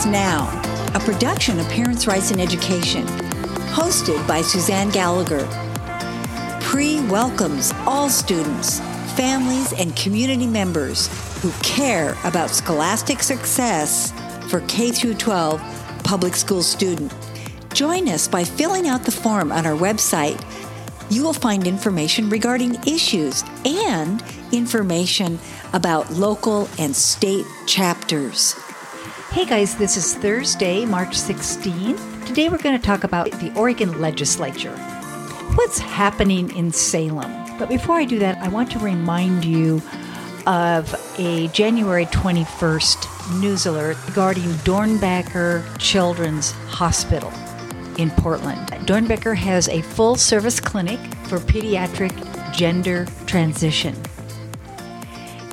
Parents' Now, a production of Parents' Rights in Education, hosted by Suzanne Gallagher. Pre welcomes all students, families, and community members who care about scholastic success for K 12 public school student. Join us by filling out the form on our website. You will find information regarding issues and information about local and state chapters. Hey guys, this is Thursday, March 16th. Today we're going to talk about the Oregon legislature. What's happening in Salem? But before I do that, I want to remind you of a January 21st news alert regarding Doernbecher Children's Hospital in Portland. Doernbecher has a full service clinic for pediatric gender transition.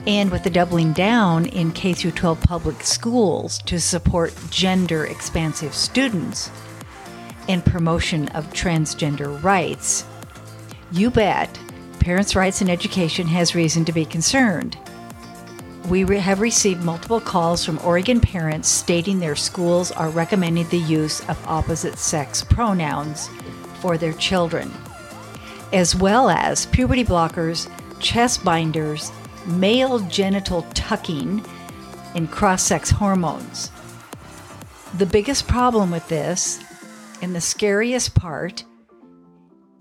And with the doubling down in K 12 public schools to support gender expansive students and promotion of transgender rights, you bet Parents' Rights in Education has reason to be concerned. We re- have received multiple calls from Oregon parents stating their schools are recommending the use of opposite sex pronouns for their children, as well as puberty blockers, chest binders, male genital tucking, and cross sex hormones. The biggest problem with this, and the scariest part,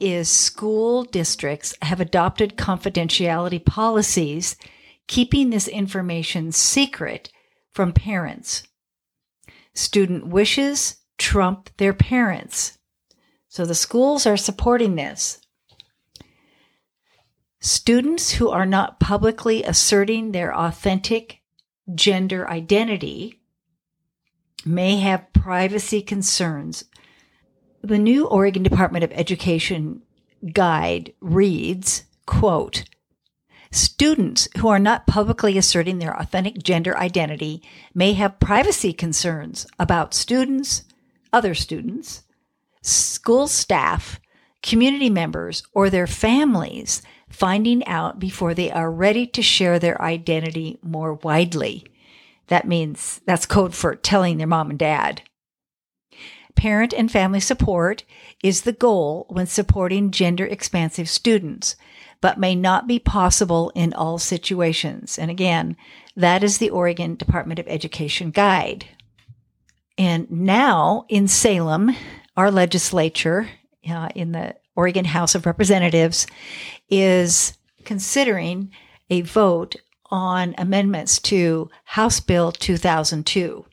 is school districts have adopted confidentiality policies keeping this information secret from parents. Student wishes trump their parents. So the schools are supporting this. Students who are not publicly asserting their authentic gender identity may have privacy concerns. The new Oregon Department of Education guide reads, quote, Students who are not publicly asserting their authentic gender identity may have privacy concerns about students, other students, school staff, community members, or their families finding out before they are ready to share their identity more widely. That means that's code for telling their mom and dad. Parent and family support is the goal when supporting gender expansive students, but may not be possible in all situations. And again, that is the Oregon Department of Education guide. And now in Salem, our legislature uh, in the Oregon House of Representatives is considering a vote on amendments to House Bill 2002.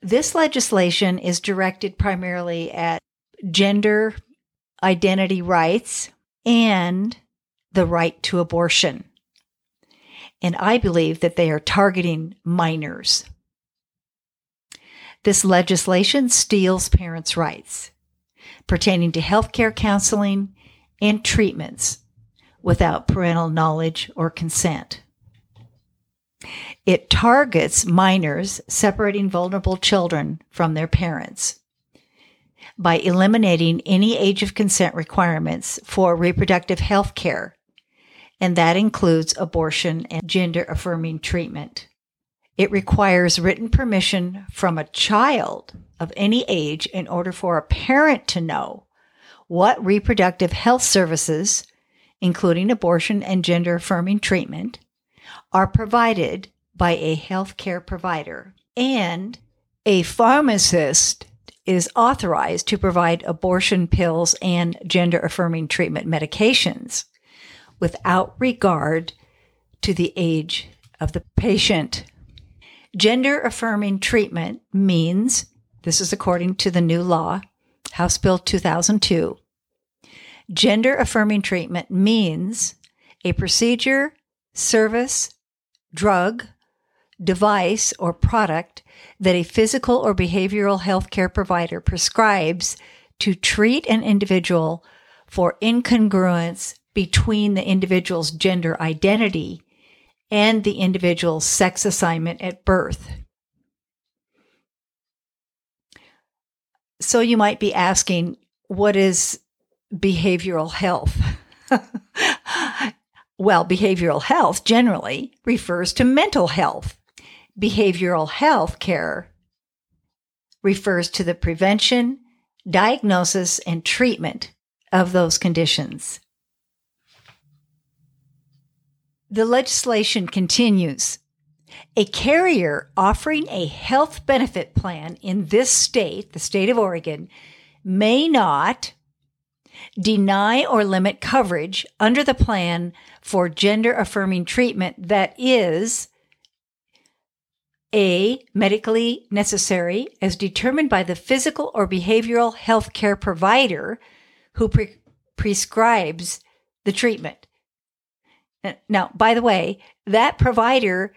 This legislation is directed primarily at gender identity rights and the right to abortion. And I believe that they are targeting minors. This legislation steals parents' rights pertaining to healthcare counseling and treatments without parental knowledge or consent. It targets minors, separating vulnerable children from their parents by eliminating any age of consent requirements for reproductive health care, and that includes abortion and gender affirming treatment. It requires written permission from a child of any age in order for a parent to know what reproductive health services, including abortion and gender affirming treatment, are provided by a healthcare provider. And a pharmacist is authorized to provide abortion pills and gender affirming treatment medications without regard to the age of the patient. Gender affirming treatment means, this is according to the new law, House Bill 2002. Gender affirming treatment means a procedure, service, drug, device, or product that a physical or behavioral health care provider prescribes to treat an individual for incongruence between the individual's gender identity and the individual's sex assignment at birth. So you might be asking, what is behavioral health? well, behavioral health generally refers to mental health. behavioral health care refers to the prevention, diagnosis, and treatment of those conditions. The legislation continues. A carrier offering a health benefit plan in this state, the state of Oregon, may not deny or limit coverage under the plan for gender affirming treatment that is a medically necessary as determined by the physical or behavioral health care provider who pre- prescribes the treatment. Now, by the way, that provider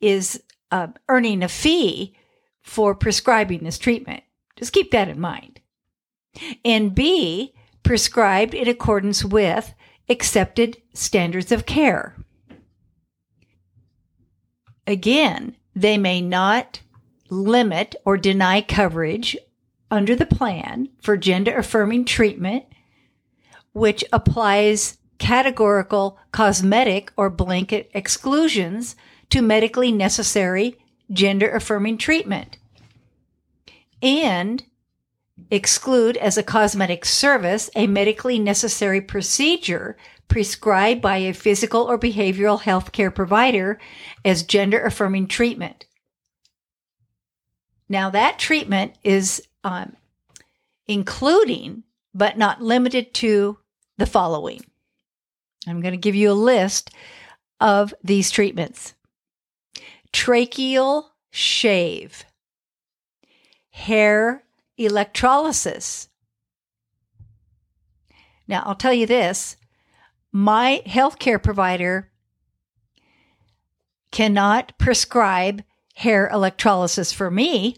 is uh, earning a fee for prescribing this treatment. Just keep that in mind. And B, prescribed in accordance with accepted standards of care. Again, they may not limit or deny coverage under the plan for gender affirming treatment, which applies categorical cosmetic or blanket exclusions to medically necessary gender affirming treatment. And exclude as a cosmetic service a medically necessary procedure prescribed by a physical or behavioral health care provider as gender affirming treatment. Now, that treatment is um, including, but not limited to, the following. I'm going to give you a list of these treatments tracheal shave, hair electrolysis. Now, I'll tell you this my healthcare provider cannot prescribe hair electrolysis for me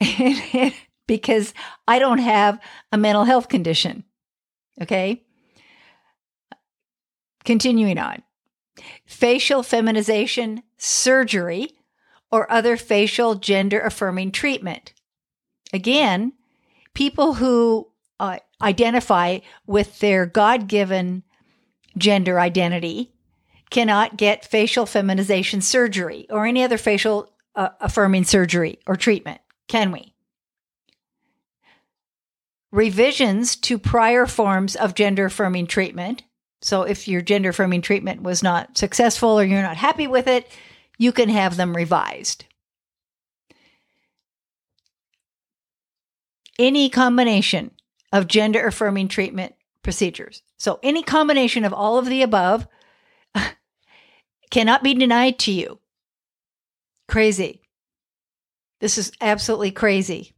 because I don't have a mental health condition. Okay. Continuing on facial feminization surgery or other facial gender affirming treatment. Again, people who uh, identify with their God given gender identity cannot get facial feminization surgery or any other facial uh, affirming surgery or treatment, can we? Revisions to prior forms of gender affirming treatment. So, if your gender affirming treatment was not successful or you're not happy with it, you can have them revised. Any combination of gender affirming treatment procedures. So, any combination of all of the above cannot be denied to you. Crazy. This is absolutely crazy.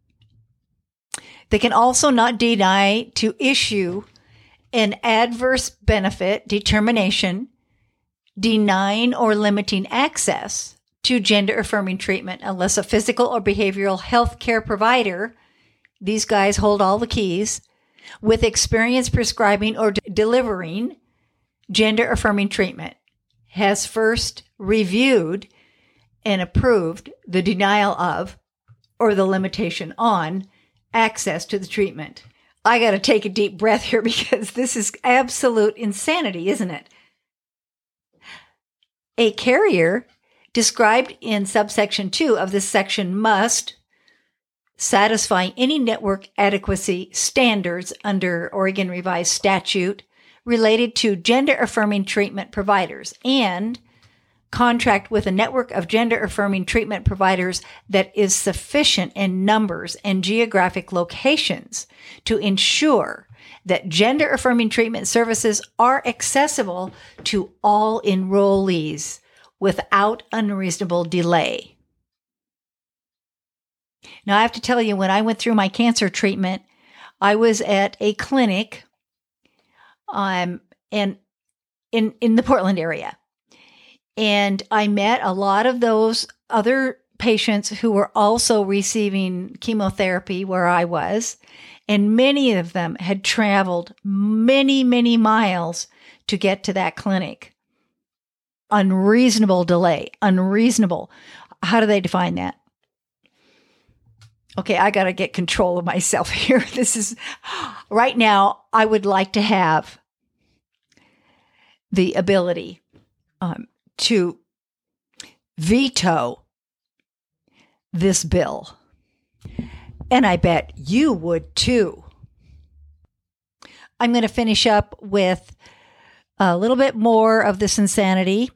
They can also not deny to issue an adverse benefit determination denying or limiting access to gender affirming treatment unless a physical or behavioral health care provider, these guys hold all the keys, with experience prescribing or d- delivering gender affirming treatment, has first reviewed and approved the denial of or the limitation on access to the treatment. I got to take a deep breath here because this is absolute insanity, isn't it? A carrier described in subsection 2 of this section must satisfy any network adequacy standards under Oregon Revised Statute related to gender affirming treatment providers and contract with a network of gender affirming treatment providers that is sufficient in numbers and geographic locations to ensure that gender affirming treatment services are accessible to all enrollees without unreasonable delay. Now, I have to tell you, when I went through my cancer treatment, I was at a clinic um, and in, in the Portland area. And I met a lot of those other patients who were also receiving chemotherapy where I was. And many of them had traveled many, many miles to get to that clinic. Unreasonable delay, unreasonable. How do they define that? Okay, I got to get control of myself here. This is right now, I would like to have the ability um, to veto this bill. And I bet you would too. I'm going to finish up with a little bit more of this insanity.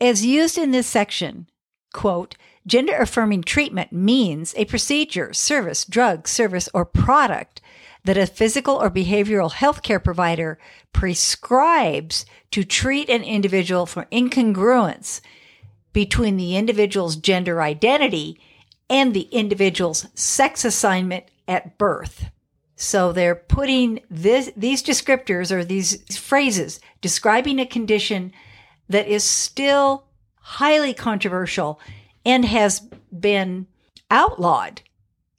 As used in this section, quote, gender affirming treatment means a procedure, service, drug, service, or product that a physical or behavioral healthcare provider prescribes to treat an individual for incongruence between the individual's gender identity and the individual's sex assignment at birth. So they're putting this, these descriptors or these phrases describing a condition that is still highly controversial and has been outlawed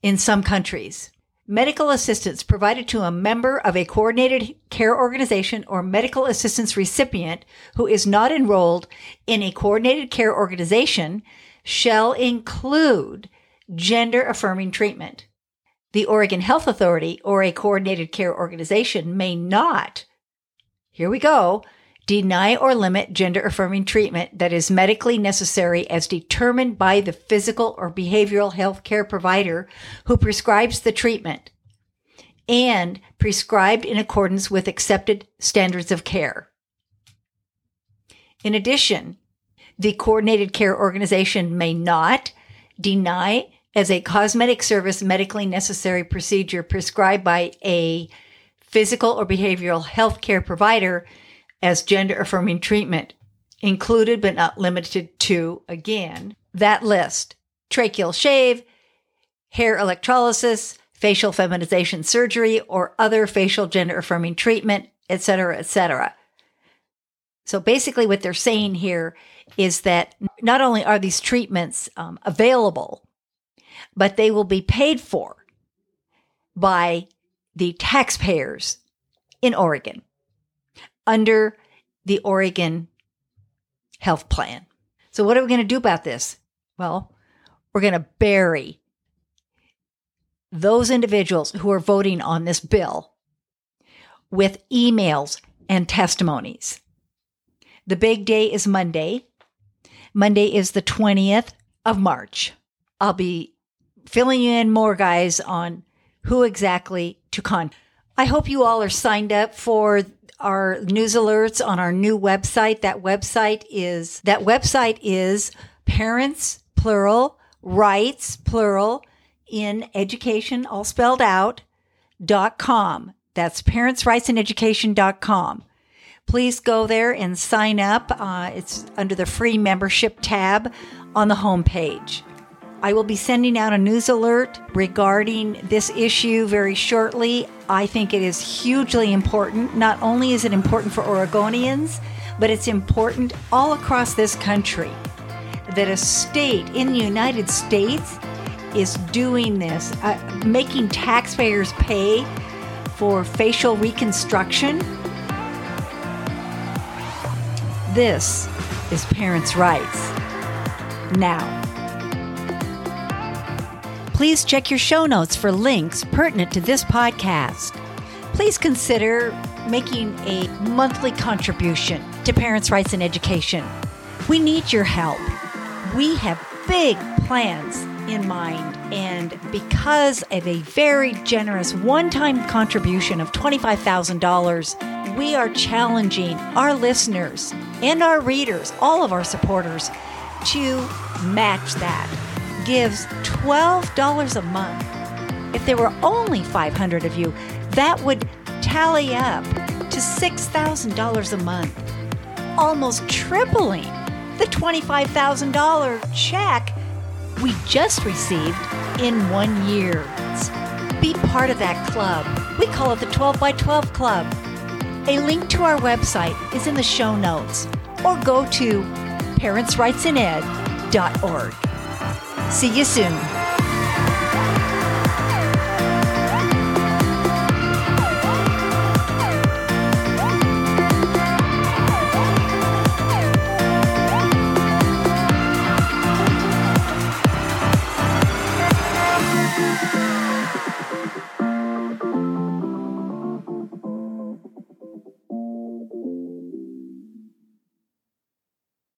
in some countries. Medical assistance provided to a member of a coordinated care organization or medical assistance recipient who is not enrolled in a coordinated care organization shall include gender affirming treatment. The Oregon Health Authority or a coordinated care organization may not, here we go, deny or limit gender affirming treatment that is medically necessary as determined by the physical or behavioral health care provider who prescribes the treatment and prescribed in accordance with accepted standards of care. In addition, the coordinated care organization may not deny as a cosmetic service medically necessary procedure prescribed by a physical or behavioral health care provider as gender affirming treatment, included but not limited to, again, that list tracheal shave, hair electrolysis, facial feminization surgery, or other facial gender affirming treatment, etc., etc. So basically, what they're saying here is that not only are these treatments um, available, but they will be paid for by the taxpayers in Oregon under the Oregon health plan. So, what are we going to do about this? Well, we're going to bury those individuals who are voting on this bill with emails and testimonies. The big day is Monday. Monday is the 20th of March. I'll be filling you in more, guys, on who exactly to con. I hope you all are signed up for our news alerts on our new website. That website is that website is parents plural rights plural in education all spelled out dot com. That's parentsrightsineducation.com. Please go there and sign up. Uh, it's under the free membership tab on the homepage. I will be sending out a news alert regarding this issue very shortly. I think it is hugely important. Not only is it important for Oregonians, but it's important all across this country that a state in the United States is doing this, uh, making taxpayers pay for facial reconstruction. This is parents' rights. Now, Please check your show notes for links pertinent to this podcast. Please consider making a monthly contribution to Parents' Rights in Education. We need your help. We have big plans in mind, and because of a very generous one time contribution of $25,000, we are challenging our listeners and our readers, all of our supporters, to match that gives $12 a month, if there were only 500 of you, that would tally up to $6,000 a month, almost tripling the $25,000 check we just received in one year. Be part of that club. We call it the 12 by 12 Club. A link to our website is in the show notes or go to parentsrightsined.org. See you soon.